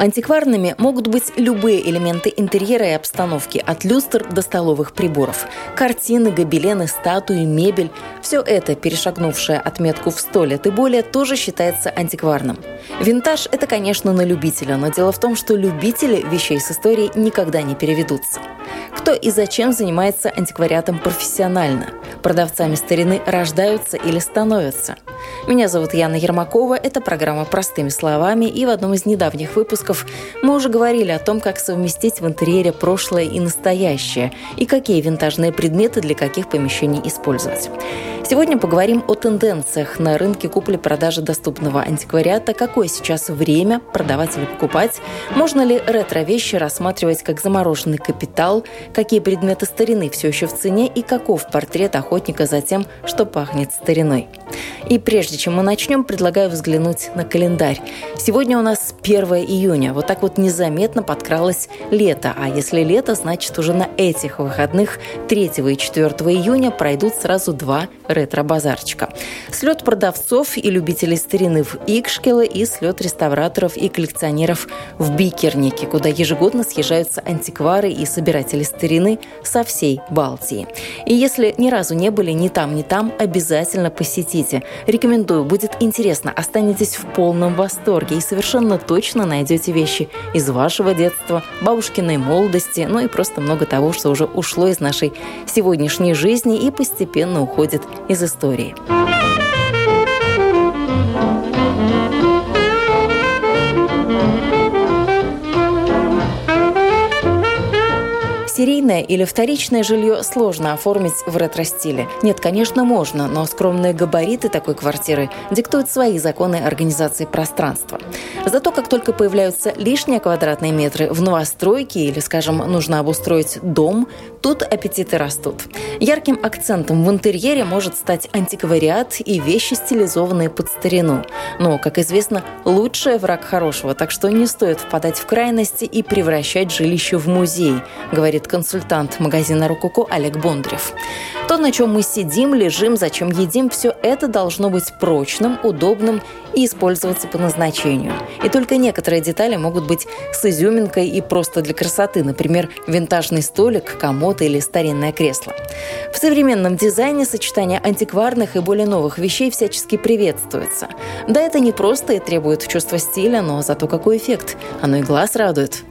Антикварными могут быть любые элементы интерьера и обстановки, от люстр до столовых приборов. Картины, гобелены, статуи, мебель – все это, перешагнувшее отметку в 100 лет и более, тоже считается антикварным. Винтаж – это, конечно, на любителя, но дело в том, что любители вещей с историей никогда не переведутся. Кто и зачем занимается антиквариатом профессионально? Продавцами старины рождаются или становятся? Меня зовут Яна Ермакова, это программа «Простыми словами», и в одном из недавних выпусков мы уже говорили о том, как совместить в интерьере прошлое и настоящее, и какие винтажные предметы для каких помещений использовать. Сегодня поговорим о тенденциях на рынке купли-продажи доступного антиквариата, какое сейчас время продавать или покупать, можно ли ретро-вещи рассматривать как замороженный капитал, какие предметы старины все еще в цене и каков портрет охотника за тем, что пахнет стариной. И прежде чем мы начнем, предлагаю взглянуть на календарь. Сегодня у нас 1 июня. Вот так вот незаметно подкралось лето. А если лето, значит уже на этих выходных 3 и 4 июня пройдут сразу два ретро-базарчика. Слет продавцов и любителей старины в Икшкеле и слет реставраторов и коллекционеров в Бикернике, куда ежегодно съезжаются антиквары и собиратели старины со всей Балтии. И если ни разу не были ни там, ни там, обязательно посетите. Рекомендую, будет интересно, останетесь в полном восторге и совершенно точно найдете вещи из вашего детства, бабушкиной молодости, ну и просто много того, что уже ушло из нашей сегодняшней жизни и постепенно уходит из истории. Серийное или вторичное жилье сложно оформить в ретро-стиле. Нет, конечно, можно, но скромные габариты такой квартиры диктуют свои законы организации пространства. Зато как только появляются лишние квадратные метры в новостройке или, скажем, нужно обустроить дом, тут аппетиты растут. Ярким акцентом в интерьере может стать антиквариат и вещи, стилизованные под старину. Но, как известно, лучший враг хорошего, так что не стоит впадать в крайности и превращать жилище в музей, говорит консультант магазина «Рококо» Олег Бондарев. То, на чем мы сидим, лежим, зачем едим, все это должно быть прочным, удобным и использоваться по назначению. И только некоторые детали могут быть с изюминкой и просто для красоты, например, винтажный столик, комод или старинное кресло. В современном дизайне сочетание антикварных и более новых вещей всячески приветствуется. Да, это не просто и требует чувства стиля, но зато какой эффект. Оно и глаз радует.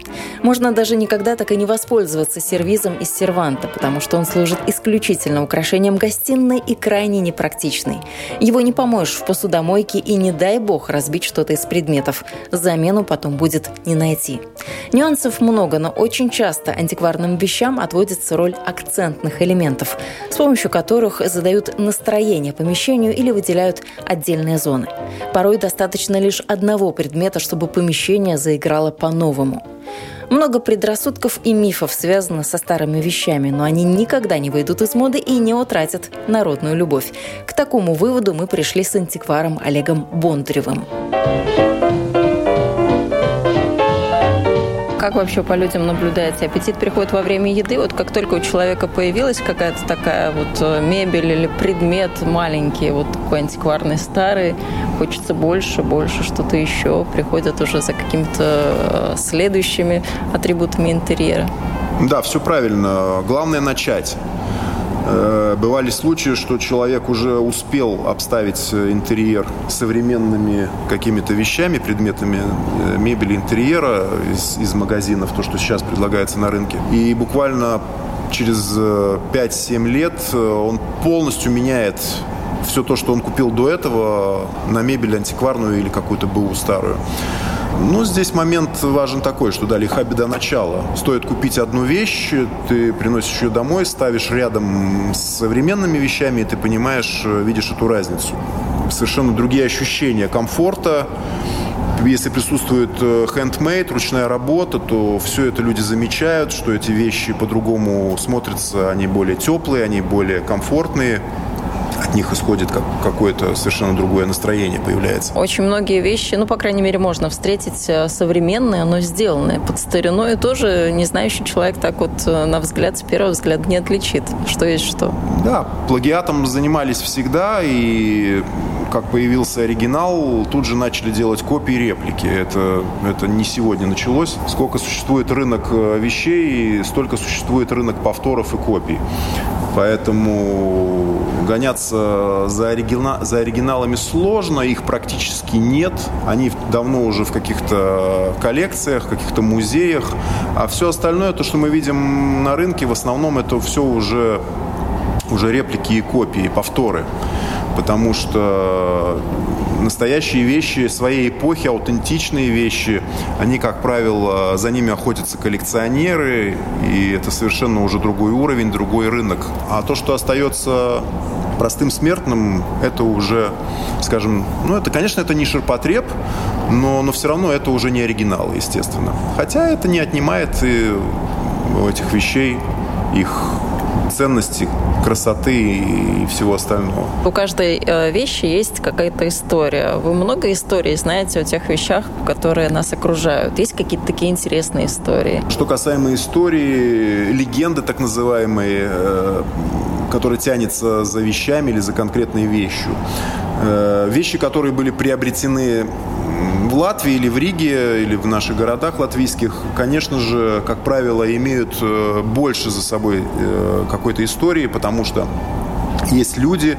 Можно даже никогда так и не воспользоваться сервизом из серванта, потому что он служит исключительно украшением гостиной и крайне непрактичный. Его не помоешь в посудомойке и не дай бог разбить что-то из предметов. Замену потом будет не найти. Нюансов много, но очень часто антикварным вещам отводится роль акцентных элементов, с помощью которых задают настроение помещению или выделяют отдельные зоны. Порой достаточно лишь одного предмета, чтобы помещение заиграло по-новому. Много предрассудков и мифов связано со старыми вещами, но они никогда не выйдут из моды и не утратят народную любовь. К такому выводу мы пришли с антикваром Олегом Бондаревым. Как вообще по людям наблюдаете? Аппетит приходит во время еды? Вот как только у человека появилась какая-то такая вот э, мебель или предмет маленький, вот такой антикварный старый, хочется больше, больше, что-то еще. Приходят уже за какими-то э, следующими атрибутами интерьера. Да, все правильно. Главное начать. Э, бывали случаи, что человек уже успел обставить интерьер современными какими-то вещами, предметами э, мебели интерьера из, из магазинов, то, что сейчас предлагается на рынке. И буквально через 5-7 э, лет он полностью меняет все то, что он купил до этого, на мебель антикварную или какую-то БУ старую. Ну, здесь момент важен такой, что да, лиха беда начала. Стоит купить одну вещь, ты приносишь ее домой, ставишь рядом с современными вещами, и ты понимаешь, видишь эту разницу. Совершенно другие ощущения комфорта, если присутствует хендмейд, ручная работа, то все это люди замечают, что эти вещи по-другому смотрятся, они более теплые, они более комфортные от них исходит как, какое-то совершенно другое настроение появляется. Очень многие вещи, ну, по крайней мере, можно встретить э, современные, но сделанные под стариной, тоже не знающий человек так вот э, на взгляд, с первого взгляда не отличит, что есть что. Да, плагиатом занимались всегда, и как появился оригинал, тут же начали делать копии реплики. Это, это не сегодня началось. Сколько существует рынок э, вещей, столько существует рынок повторов и копий. Поэтому гоняться за, оригина... за оригиналами сложно, их практически нет. Они давно уже в каких-то коллекциях, каких-то музеях. А все остальное, то, что мы видим на рынке, в основном это все уже, уже реплики и копии, повторы потому что настоящие вещи своей эпохи, аутентичные вещи, они, как правило, за ними охотятся коллекционеры, и это совершенно уже другой уровень, другой рынок. А то, что остается простым смертным, это уже, скажем, ну, это, конечно, это не ширпотреб, но, но все равно это уже не оригинал, естественно. Хотя это не отнимает и этих вещей их ценности, красоты и всего остального. У каждой э, вещи есть какая-то история. Вы много историй знаете о тех вещах, которые нас окружают? Есть какие-то такие интересные истории? Что касаемо истории, легенды так называемые, э, которая тянется за вещами или за конкретной вещью. Э, вещи, которые были приобретены в Латвии или в Риге, или в наших городах латвийских, конечно же, как правило, имеют э, больше за собой э, какой-то истории, потому что есть люди,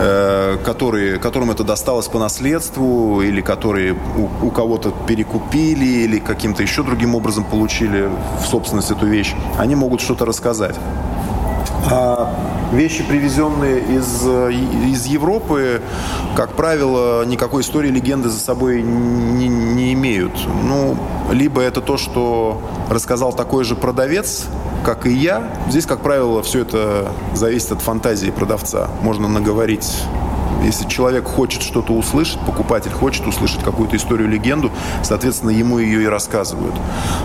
э, которые, которым это досталось по наследству, или которые у, у кого-то перекупили, или каким-то еще другим образом получили в собственность эту вещь. Они могут что-то рассказать. А вещи, привезенные из, из Европы, как правило, никакой истории легенды за собой не, не имеют. Ну, либо это то, что рассказал такой же продавец, как и я. Здесь, как правило, все это зависит от фантазии продавца. Можно наговорить если человек хочет что-то услышать, покупатель хочет услышать какую-то историю, легенду, соответственно, ему ее и рассказывают.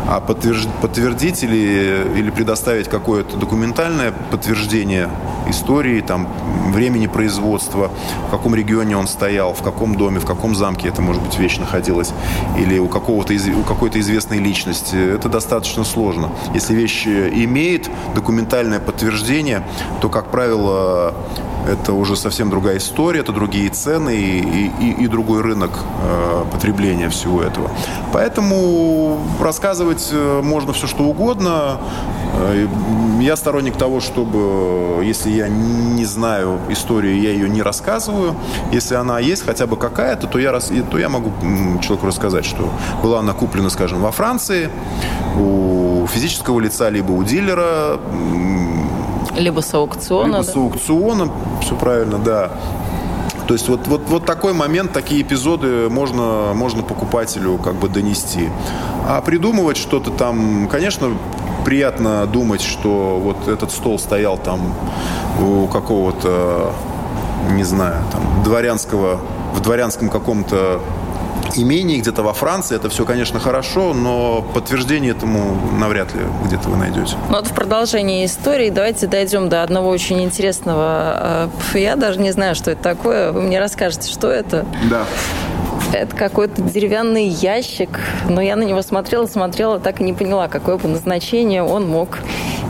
А подтвердить, подтвердить или, или предоставить какое-то документальное подтверждение истории, там, времени производства, в каком регионе он стоял, в каком доме, в каком замке эта, может быть, вещь находилась, или у, какого-то, у какой-то известной личности. Это достаточно сложно. Если вещь имеет документальное подтверждение, то, как правило, это уже совсем другая история, это другие цены и, и, и другой рынок э, потребления всего этого. Поэтому рассказывать э, можно все, что угодно. Э, я сторонник того, чтобы, если я не знаю историю, я ее не рассказываю. Если она есть хотя бы какая-то, то я, рас, то я могу человеку рассказать, что была она куплена, скажем, во Франции у физического лица, либо у дилера, либо с аукциона. Либо да? с аукциона, все правильно, да. То есть вот, вот, вот такой момент, такие эпизоды можно, можно покупателю как бы донести. А придумывать что-то там, конечно, приятно думать, что вот этот стол стоял там у какого-то, не знаю, там, дворянского, в дворянском каком-то имении где-то во Франции. Это все, конечно, хорошо, но подтверждение этому навряд ли где-то вы найдете. Ну вот в продолжении истории давайте дойдем до одного очень интересного. Э, я даже не знаю, что это такое. Вы мне расскажете, что это? Да. Это какой-то деревянный ящик, но я на него смотрела, смотрела, так и не поняла, какое бы назначение он мог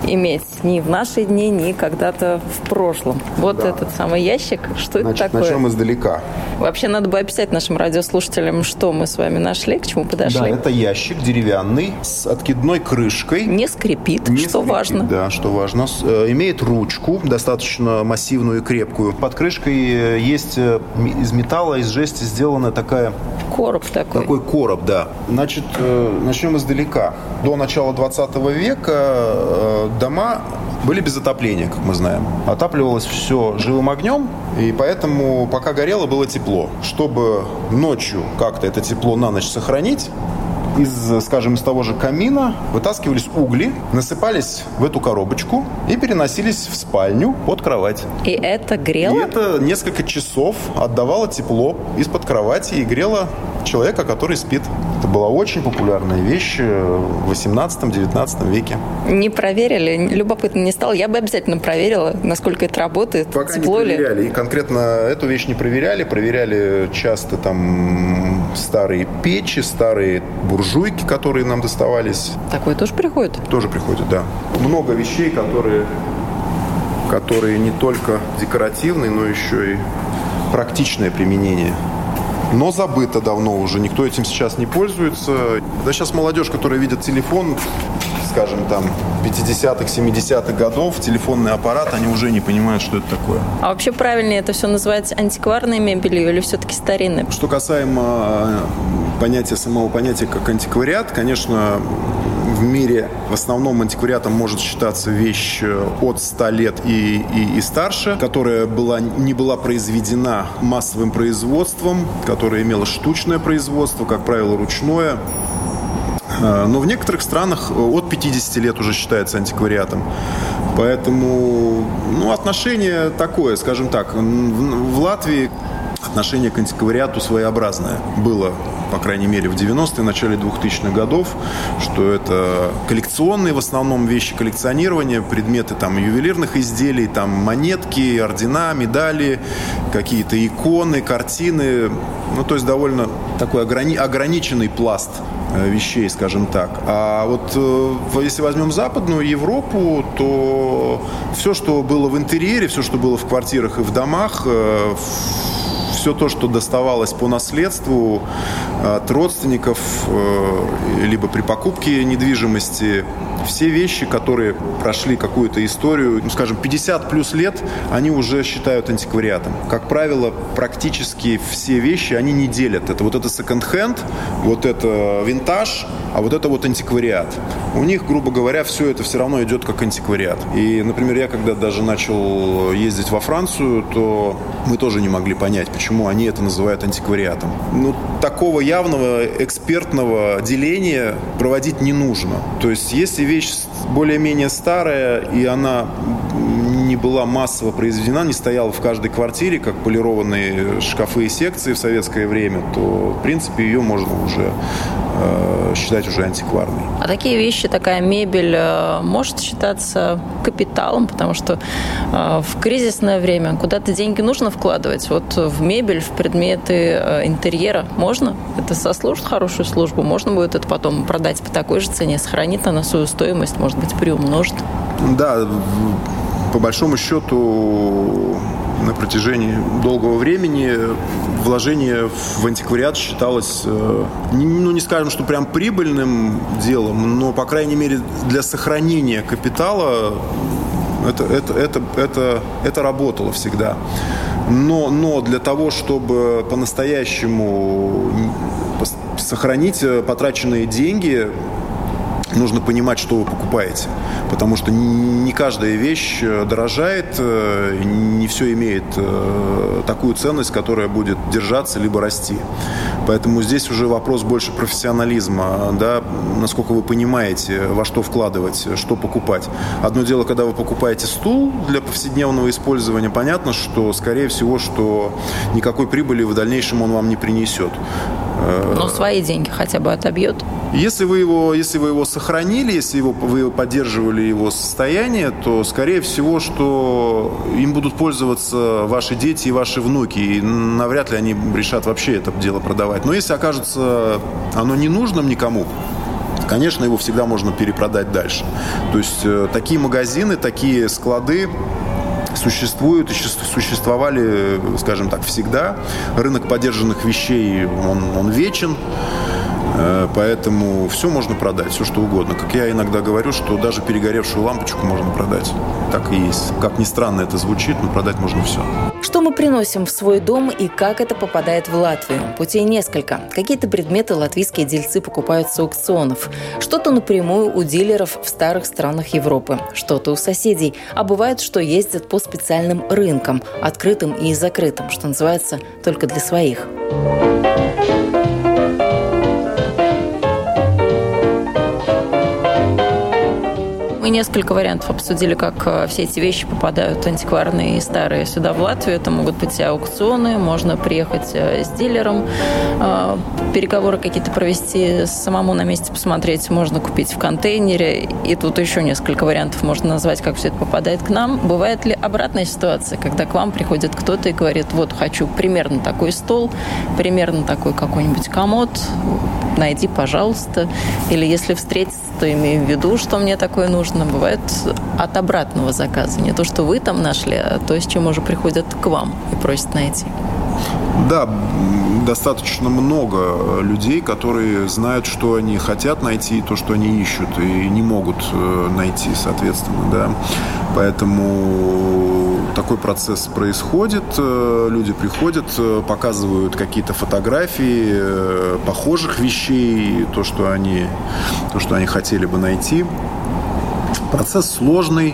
иметь ни в наши дни, ни когда-то в прошлом. Вот да. этот самый ящик. Что Значит, это такое? Начнем издалека. Вообще надо бы описать нашим радиослушателям, что мы с вами нашли, к чему подошли. Да, это ящик деревянный с откидной крышкой. Не скрипит, Не что скрипит, важно. Да, что важно. Э, имеет ручку, достаточно массивную и крепкую. Под крышкой э, есть э, из металла, из жести сделана такая... Короб такой. Такой короб, да. Значит, начнем издалека. До начала 20 века дома были без отопления, как мы знаем. Отапливалось все живым огнем, и поэтому пока горело, было тепло. Чтобы ночью как-то это тепло на ночь сохранить, из, скажем, из того же камина вытаскивались угли, насыпались в эту коробочку и переносились в спальню под кровать. И это грело? И это несколько часов отдавало тепло из-под кровати и грело человека, который спит. Это была очень популярная вещь в 18-19 веке. Не проверили? Любопытно не стало. Я бы обязательно проверила, насколько это работает. Пока Тепло не проверяли. Ли? И конкретно эту вещь не проверяли. Проверяли часто там старые печи, старые буржуйки, которые нам доставались. Такое тоже приходит? Тоже приходит, да. Много вещей, которые, которые не только декоративные, но еще и практичное применение но забыто давно уже. Никто этим сейчас не пользуется. Да сейчас молодежь, которая видит телефон, скажем, там, 50-х, 70-х годов, телефонный аппарат, они уже не понимают, что это такое. А вообще правильнее это все называть антикварной мебелью или все-таки старинной? Что касаемо э, понятия, самого понятия как антиквариат, конечно, мире в основном антиквариатом может считаться вещь э, от 100 лет и, и, и старше, которая была, не была произведена массовым производством, которая имела штучное производство, как правило, ручное. Э, но в некоторых странах от 50 лет уже считается антиквариатом. Поэтому ну, отношение такое, скажем так. В Латвии отношение к антиквариату своеобразное было, по крайней мере, в 90-е, начале 2000-х годов, что это коллекционные в основном вещи коллекционирования, предметы там ювелирных изделий, там монетки, ордена, медали, какие-то иконы, картины. Ну, то есть довольно такой ограни- ограниченный пласт э, вещей, скажем так. А вот э, если возьмем Западную Европу, то все, что было в интерьере, все, что было в квартирах и в домах, э, все то, что доставалось по наследству от родственников, э, либо при покупке недвижимости, все вещи, которые прошли какую-то историю, ну, скажем, 50 плюс лет, они уже считают антиквариатом. Как правило, практически все вещи они не делят. Это вот это секонд-хенд, вот это винтаж, а вот это вот антиквариат. У них, грубо говоря, все это все равно идет как антиквариат. И, например, я когда даже начал ездить во Францию, то мы тоже не могли понять, почему они это называют антиквариатом. Ну, такого явного экспертного деления проводить не нужно. То есть, если вещь более-менее старая, и она не была массово произведена, не стояла в каждой квартире, как полированные шкафы и секции в советское время, то, в принципе, ее можно уже считать уже антикварной. А такие вещи, такая мебель э, может считаться капиталом, потому что э, в кризисное время куда-то деньги нужно вкладывать. Вот в мебель, в предметы э, интерьера можно? Это сослужит хорошую службу? Можно будет это потом продать по такой же цене, сохранит она свою стоимость, может быть, приумножит? Да, по большому счету на протяжении долгого времени вложение в антиквариат считалось, э, ну не скажем, что прям прибыльным делом, но, по крайней мере, для сохранения капитала это, это, это, это, это работало всегда. Но, но для того, чтобы по-настоящему сохранить э, потраченные деньги, нужно понимать, что вы покупаете. Потому что не каждая вещь э, дорожает, э, не все имеет э, такую ценность, которая будет держаться либо расти. Поэтому здесь уже вопрос больше профессионализма, да, насколько вы понимаете, во что вкладывать, что покупать. Одно дело, когда вы покупаете стул для повседневного использования, понятно, что, скорее всего, что никакой прибыли в дальнейшем он вам не принесет. Но свои деньги хотя бы отобьет. Если вы его, если вы его сохранили, если его, вы поддерживали его состояние, то, скорее всего, что им будут пользоваться ваши дети и ваши внуки, и навряд ли они решат вообще это дело продавать. Но если окажется оно ненужным никому, конечно, его всегда можно перепродать дальше. То есть э, такие магазины, такие склады существуют и существовали, скажем так, всегда. Рынок поддержанных вещей, он, он вечен. Э, поэтому все можно продать, все что угодно. Как я иногда говорю, что даже перегоревшую лампочку можно продать. Так и есть. Как ни странно это звучит, но продать можно все. Что мы приносим в свой дом и как это попадает в Латвию? Путей несколько. Какие-то предметы латвийские дельцы покупают с аукционов. Что-то напрямую у дилеров в старых странах Европы. Что-то у соседей. А бывает, что ездят по специальным рынкам, открытым и закрытым, что называется, только для своих. Несколько вариантов обсудили, как э, все эти вещи попадают, антикварные и старые, сюда, в Латвию. Это могут быть аукционы, можно приехать э, с дилером, э, переговоры какие-то провести, самому на месте посмотреть, можно купить в контейнере. И тут еще несколько вариантов можно назвать, как все это попадает к нам. Бывает ли обратная ситуация, когда к вам приходит кто-то и говорит, вот хочу примерно такой стол, примерно такой какой-нибудь комод, найди, пожалуйста. Или если встретиться, то имею в виду, что мне такое нужно. Бывает от обратного заказа. Не то, что вы там нашли, а то, с чем уже приходят к вам и просят найти. Да, достаточно много людей, которые знают, что они хотят найти, то, что они ищут, и не могут э, найти, соответственно, да. Поэтому такой процесс происходит, э, люди приходят, э, показывают какие-то фотографии похожих вещей, то, что они, то, что они хотели бы найти. Процесс сложный.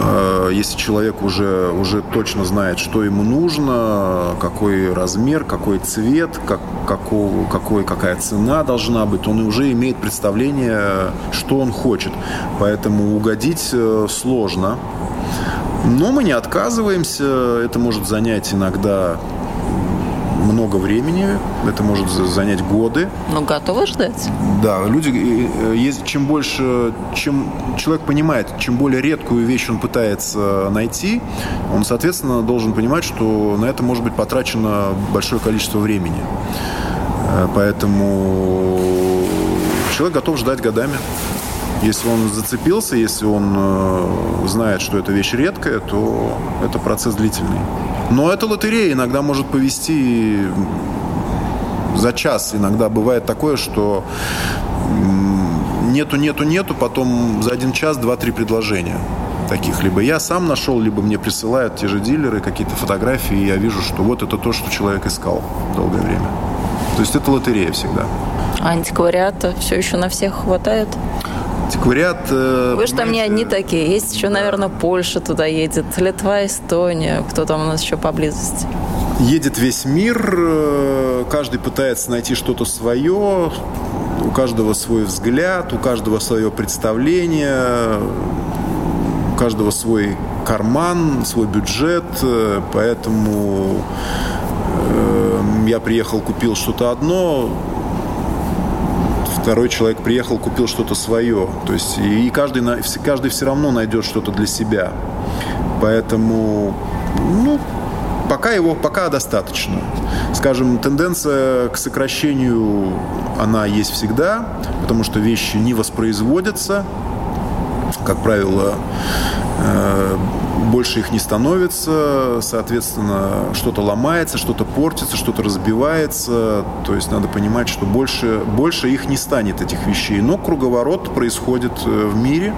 Э, если человек уже, уже точно знает, что ему нужно, какой размер, какой цвет, как, какого, какой, какая цена должна быть, он уже имеет представление, что он хочет. Поэтому угодить э, сложно. Но мы не отказываемся. Это может занять иногда много времени, это может занять годы. Но готовы ждать? Да, люди, есть, чем больше, чем человек понимает, чем более редкую вещь он пытается найти, он, соответственно, должен понимать, что на это может быть потрачено большое количество времени. Э, поэтому человек готов ждать годами. Если он зацепился, если он э, знает, что эта вещь редкая, то это процесс длительный. Но это лотерея иногда может повести за час. Иногда бывает такое, что нету, нету, нету, потом за один час два-три предложения таких. Либо я сам нашел, либо мне присылают те же дилеры какие-то фотографии, и я вижу, что вот это то, что человек искал долгое время. То есть это лотерея всегда. Антиквариата все еще на всех хватает? Антиквариат... Э, Вы же там не одни такие. Есть еще, наверное, Польша туда едет, Литва, Эстония. Кто там у нас еще поблизости? Едет весь мир, э, каждый пытается найти что-то свое, у каждого свой взгляд, у каждого свое представление, у каждого свой карман, свой бюджет, э, поэтому я приехал, купил что-то одно, второй человек приехал, купил что-то свое. То есть и каждый, каждый все равно найдет что-то для себя. Поэтому, ну, пока его, пока достаточно. Скажем, тенденция к сокращению, она есть всегда, потому что вещи не воспроизводятся. Как правило, э, больше их не становится, соответственно, что-то ломается, что-то портится, что-то разбивается. То есть надо понимать, что больше, больше их не станет, этих вещей. Но круговорот происходит э, в мире.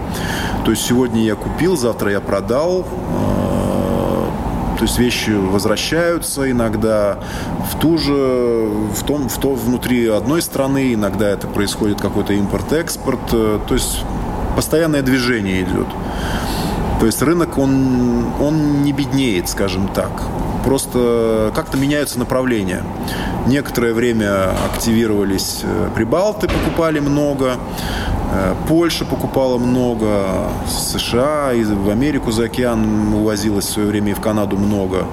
То есть сегодня я купил, завтра я продал. Э, то есть вещи возвращаются иногда в ту же, в том, в то внутри одной страны, иногда это происходит какой-то импорт-экспорт. Э, то есть постоянное движение идет. То есть рынок, он, он не беднеет, скажем так. Просто как-то меняются направления. Некоторое время активировались э, прибалты, покупали много. Э, Польша покупала много, США, и в Америку за океан увозилось в свое время и в Канаду много.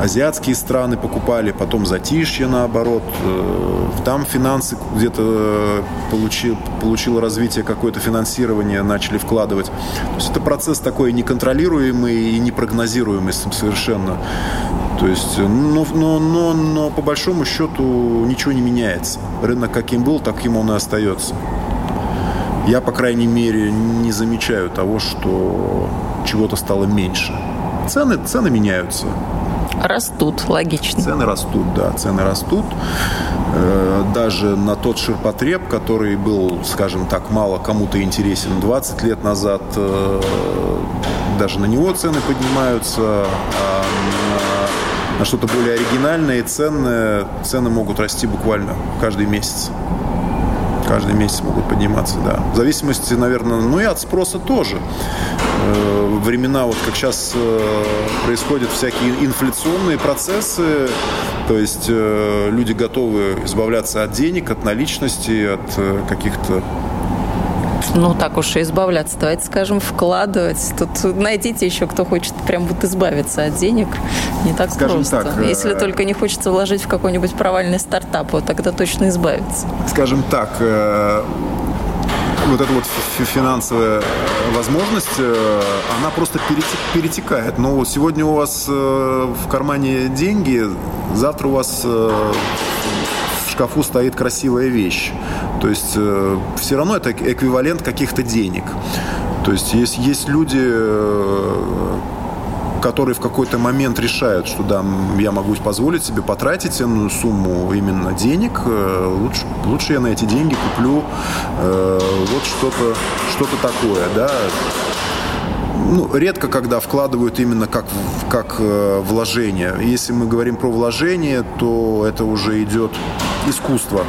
Азиатские страны покупали, потом затишье наоборот. Э, там финансы где-то получил, получило развитие какое-то финансирование, начали вкладывать. То есть это процесс такой неконтролируемый и непрогнозируемый совершенно. То есть, но, но, но, но по большому счету ничего не меняется. Рынок каким был, таким он и остается я, по крайней мере, не замечаю того, что чего-то стало меньше. Цены, цены меняются. Растут, логично. Цены растут, да, цены растут. Э, даже на тот ширпотреб, который был, скажем так, мало кому-то интересен 20 лет назад, э, даже на него цены поднимаются, а на, на что-то более оригинальное и ценное цены могут расти буквально каждый месяц каждый месяц могут подниматься, да. В зависимости, наверное, ну и от спроса тоже. Э, времена, вот как сейчас э, происходят всякие инфляционные процессы, то есть э, люди готовы избавляться от денег, от наличности, от каких-то Ну, так уж и избавляться. Давайте скажем, вкладывать. Тут найдите еще, кто хочет прям вот избавиться от денег. Не так скажем просто. Так, Если э, только не хочется вложить в какой-нибудь провальный стартап, вот тогда точно избавиться. Скажем так, э, вот эта вот финансовая возможность, э, она просто перетекает. Но сегодня у вас в кармане деньги, завтра у вас в шкафу стоит красивая вещь. То есть э, все равно это эквивалент каких-то денег. То есть есть, есть люди, э, которые в какой-то момент решают, что да, я могу позволить себе потратить энную сумму именно денег, э, лучше, лучше я на эти деньги куплю э, вот что-то что такое, да, ну, редко когда вкладывают именно как, как э, вложение. Если мы говорим про вложение, то это уже идет искусство.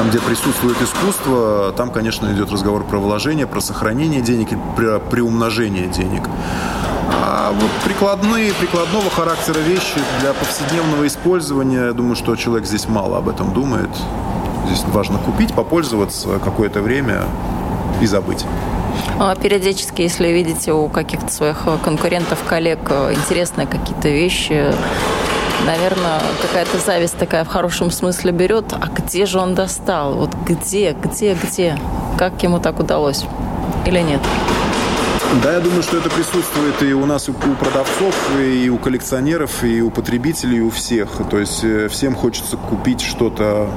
Там, где присутствует искусство, там, конечно, идет разговор про вложение, про сохранение денег и про приумножение денег. А вот прикладные, прикладного характера вещи для повседневного использования, я думаю, что человек здесь мало об этом думает. Здесь важно купить, попользоваться какое-то время и забыть. А периодически, если видите у каких-то своих конкурентов, коллег интересные какие-то вещи, наверное, какая-то зависть такая в хорошем смысле берет. А где же он достал? Вот где, где, где? Как ему так удалось? Или нет? Да, я думаю, что это присутствует и у нас, у продавцов, и у коллекционеров, и у потребителей, и у всех. То есть э, всем хочется купить что-то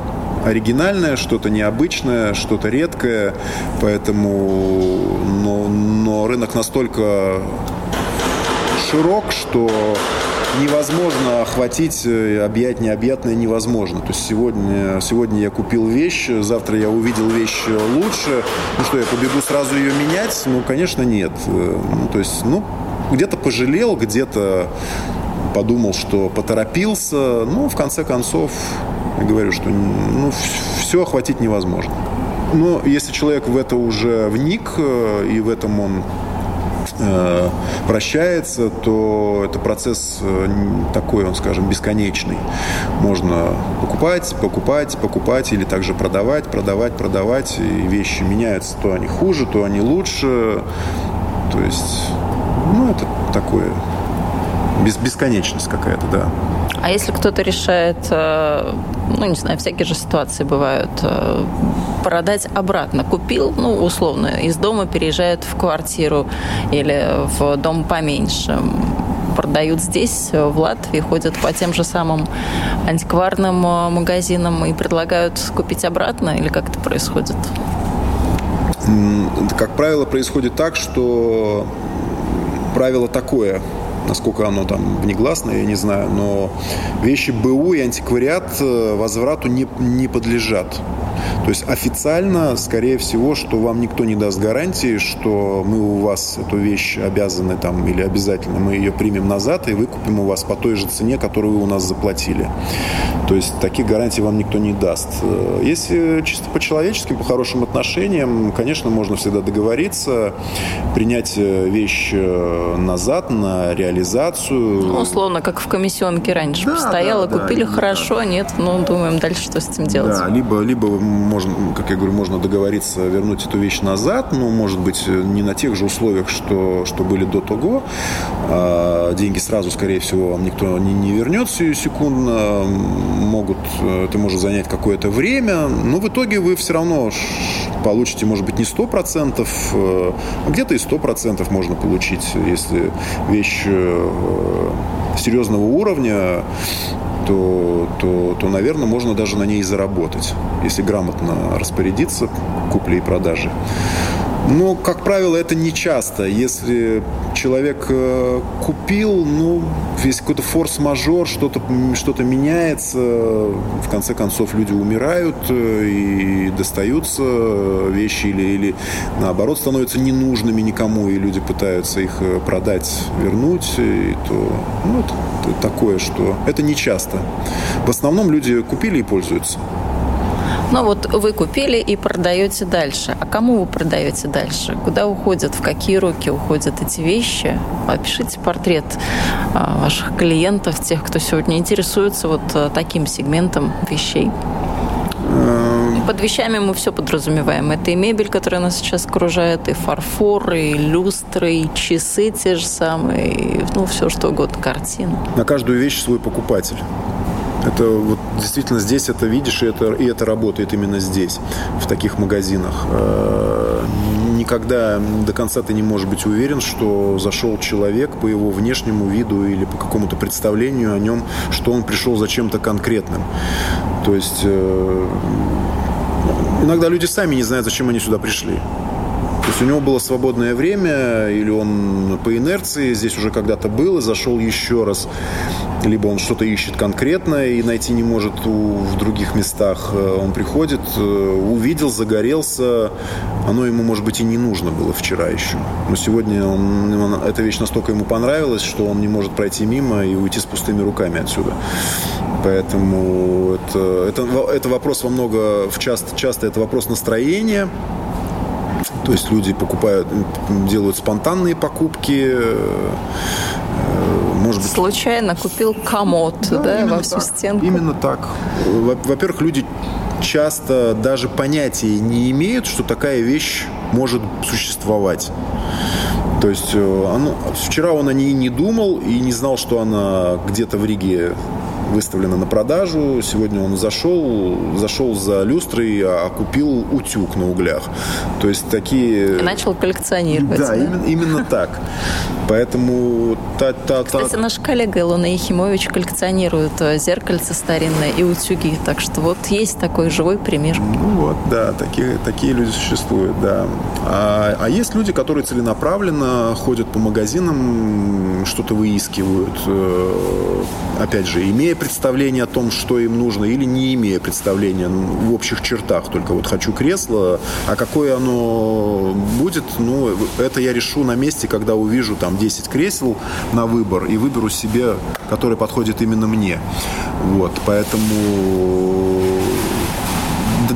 оригинальное, что-то необычное, что-то редкое. Поэтому но, но рынок настолько широк, что невозможно охватить, э, объять необъятное невозможно. То есть сегодня, сегодня я купил вещь, завтра я увидел вещь лучше. Ну что, я побегу сразу ее менять? Ну, конечно, нет. Э, ну, то есть, ну, где-то пожалел, где-то подумал, что поторопился. Ну, в конце концов, я говорю, что ну, все охватить невозможно. Но если человек в это уже вник, э, и в этом он э, прощается, то это процесс э, такой, он, скажем, бесконечный. Можно покупать, покупать, покупать или также продавать, продавать, продавать. И вещи меняются. То они хуже, то они лучше. То есть, ну, это такое без, бесконечность какая-то, да. А если кто-то решает, э, ну, не знаю, всякие же ситуации бывают, э, продать обратно. Купил, ну, условно, из дома переезжает в квартиру или в дом поменьше. Продают здесь, в Латвии, ходят по тем же самым антикварным э, магазинам и предлагают купить обратно, или как это происходит? Как правило, происходит так, что правило такое – насколько оно там внегласное, я не знаю, но вещи БУ и антиквариат э, возврату не, не подлежат. То есть официально, скорее всего, что вам никто не даст гарантии, что мы у вас эту вещь обязаны там или обязательно мы ее примем назад и выкупим у вас по той же цене, которую вы у нас заплатили. То есть таких гарантий вам никто не даст. Э, если чисто по человеческим, по хорошим отношениям, конечно, можно всегда договориться, принять э, вещь э, назад на реализацию. Ну, условно, как в комиссионке раньше да, стояло, да, купили да, хорошо, да. нет, ну, думаем дальше, что с этим делать. Да, либо, либо можно, как я говорю, можно договориться вернуть эту вещь назад, ну, может быть, не на тех же условиях, что, что были до того. А деньги сразу, скорее всего, вам никто не, не вернет секундно. Могут, это может занять какое-то время, но в итоге вы все равно получите, может быть, не 100%, а где-то и 100% можно получить, если вещь э, серьезного уровня, то, то, то, наверное, можно даже на ней заработать, если грамотно распорядиться куплей и продажи. Но, как правило, это не часто. Если человек э, купил, ну, есть какой-то форс-мажор, что-то что меняется, в конце концов люди умирают э, и достаются вещи или, или наоборот становятся ненужными никому, и люди пытаются их э, продать, вернуть, и то, ну, это, это такое, что это не часто. В основном люди купили и пользуются. Ну вот вы купили и продаете дальше. А кому вы продаете дальше? Куда уходят, в какие руки уходят эти вещи? Опишите портрет а, ваших клиентов, тех, кто сегодня интересуется вот а, таким сегментом вещей. Эм, Под вещами мы все подразумеваем. Это и мебель, которая нас сейчас окружает, и фарфор, и люстры, и часы те же самые, и, ну, все что угодно, картины. На каждую вещь свой покупатель. Это вот действительно здесь это видишь, и это, и это работает именно здесь, в таких магазинах. Э, никогда до конца ты не можешь быть уверен, что зашел человек по его внешнему виду или по какому-то представлению о нем, что он пришел за чем-то конкретным. То есть э, иногда люди сами не знают, зачем они сюда пришли. То есть у него было свободное время, или он по инерции здесь уже когда-то был и зашел еще раз. Либо он что-то ищет конкретно и найти не может у, в других местах. Э, он приходит, э, увидел, загорелся. Оно ему, может быть, и не нужно было вчера еще. Но сегодня он, он, эта вещь настолько ему понравилась, что он не может пройти мимо и уйти с пустыми руками отсюда. Поэтому это, это, это вопрос во много, в часто, часто это вопрос настроения, то есть люди покупают, делают спонтанные покупки. Может быть... Случайно купил комод да, да, во всю так, стенку. Именно так. Во-первых, люди часто даже понятия не имеют, что такая вещь может существовать. То есть э, оно, вчера он о ней не думал и не знал, что она где-то в Риге выставлена на продажу. Сегодня он зашел, зашел за люстрой, а купил утюг на углях. То есть такие... И начал коллекционировать. Да, да? Именно, именно так. Поэтому та, та, та... Кстати, наш коллега Илона Ехимович коллекционирует э, зеркальца старинные и утюги. Так что вот есть такой живой пример. Ну вот, да, такие, такие люди существуют, да. А, а есть люди, которые целенаправленно ходят по магазинам, что-то выискивают. Опять же, имея представление о том, что им нужно, или не имея представления в общих чертах. Только вот хочу кресло, а какое оно будет, ну, это я решу на месте, когда увижу там 10 кресел на выбор и выберу себе, которое подходит именно мне. Вот, поэтому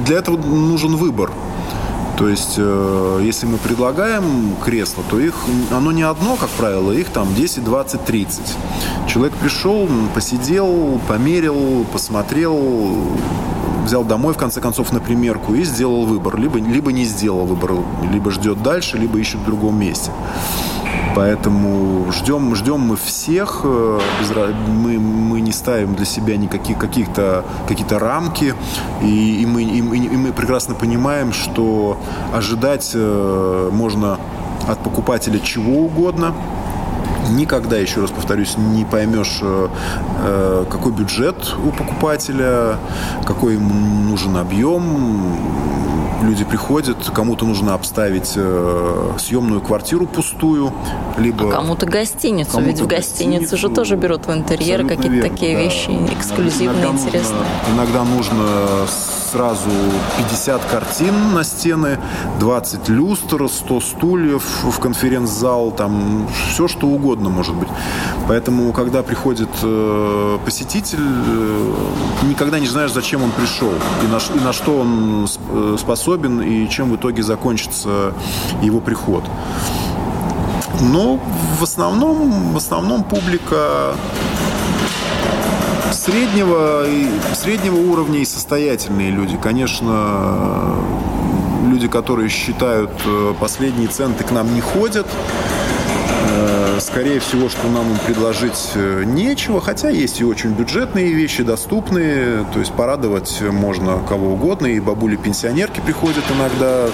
для этого нужен выбор. То есть, э, если мы предлагаем кресло, то их, оно не одно, как правило, их там 10, 20, 30. Человек пришел, посидел, померил, посмотрел, взял домой, в конце концов, на примерку и сделал выбор. Либо, либо не сделал выбор, либо ждет дальше, либо ищет в другом месте. Поэтому ждем, ждем мы всех, э, мы, мы не ставим для себя никаких каких-то какие-то рамки, и, и, мы, и, и мы прекрасно понимаем, что ожидать э, можно от покупателя чего угодно, никогда, еще раз повторюсь, не поймешь, э, какой бюджет у покупателя, какой ему нужен объем, люди приходят, кому-то нужно обставить э, съемную квартиру пустую, либо... А кому-то гостиницу, кому ведь в гостинице же тоже берут в интерьер какие-то такие да. вещи эксклюзивные, иногда интересные. Нужно, иногда нужно сразу 50 картин на стены, 20 люстр, 100 стульев в конференц-зал, там все что угодно может быть. Поэтому, когда приходит э, посетитель, э, никогда не знаешь, зачем он пришел и на, и на что он э, способен и чем в итоге закончится его приход. Но в основном, в основном публика среднего, среднего уровня и состоятельные люди. Конечно, люди, которые считают э, последние центы, к нам не ходят. Э, скорее всего, что нам им предложить э, нечего, хотя есть и очень бюджетные вещи, доступные. То есть порадовать можно кого угодно. И бабули-пенсионерки приходят иногда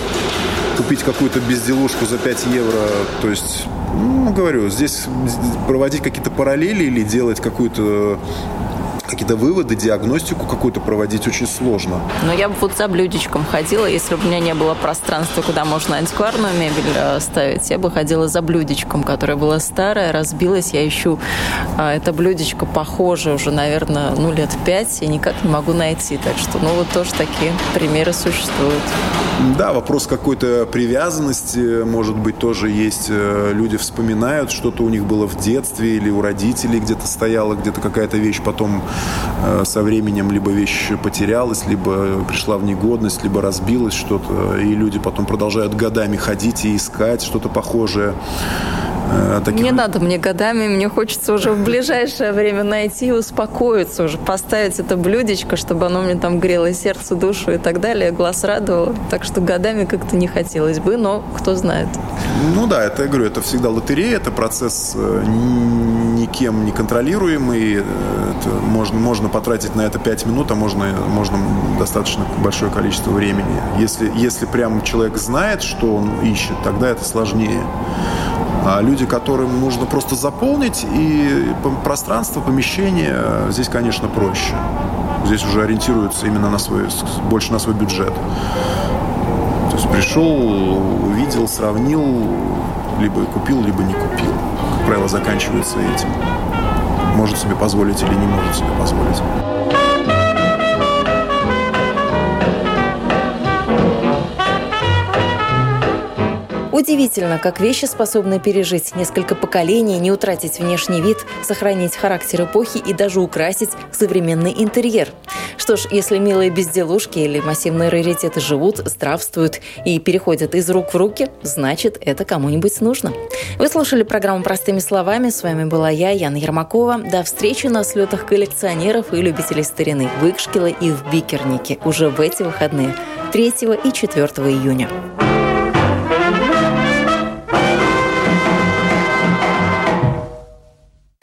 купить какую-то безделушку за 5 евро. То есть, ну, говорю, здесь проводить какие-то параллели или делать какую-то какие-то выводы, диагностику какую-то проводить очень сложно. Но я бы вот за блюдечком ходила, если бы у меня не было пространства, куда можно антикварную мебель э, ставить, я бы ходила за блюдечком, которое было старое, разбилось, я ищу а, это блюдечко похоже уже, наверное, ну, лет пять, и никак не могу найти. Так что, ну, вот тоже такие примеры существуют. Да, вопрос какой-то привязанности, может быть, тоже есть. Э, люди вспоминают, что-то у них было в детстве или у родителей где-то стояла, где-то какая-то вещь потом со временем либо вещь потерялась, либо пришла в негодность, либо разбилась что-то, и люди потом продолжают годами ходить и искать что-то похожее. Э, таких... Не надо мне годами, мне хочется уже в ближайшее время найти и успокоиться, уже поставить это блюдечко, чтобы оно мне там грело сердце, душу и так далее, глаз радовало. Так что годами как-то не хотелось бы, но кто знает. Ну да, это, я говорю, это всегда лотерея, это процесс э, никем не контролируемый. Это можно, можно потратить на это 5 минут, а можно, можно достаточно большое количество времени. Если, если прям человек знает, что он ищет, тогда это сложнее. А люди, которым нужно просто заполнить, и пространство, помещение, здесь, конечно, проще. Здесь уже ориентируются именно на свой, больше на свой бюджет. То есть пришел, увидел, сравнил, либо купил, либо не купил. Как правило, заканчивается этим. Может себе позволить или не может себе позволить. Удивительно, как вещи способны пережить несколько поколений, не утратить внешний вид, сохранить характер эпохи и даже украсить современный интерьер. Что ж, если милые безделушки или массивные раритеты живут, здравствуют и переходят из рук в руки, значит, это кому-нибудь нужно. Вы слушали программу «Простыми словами». С вами была я, Яна Ермакова. До встречи на слетах коллекционеров и любителей старины в Икшкиле и в Бикернике уже в эти выходные 3 и 4 июня.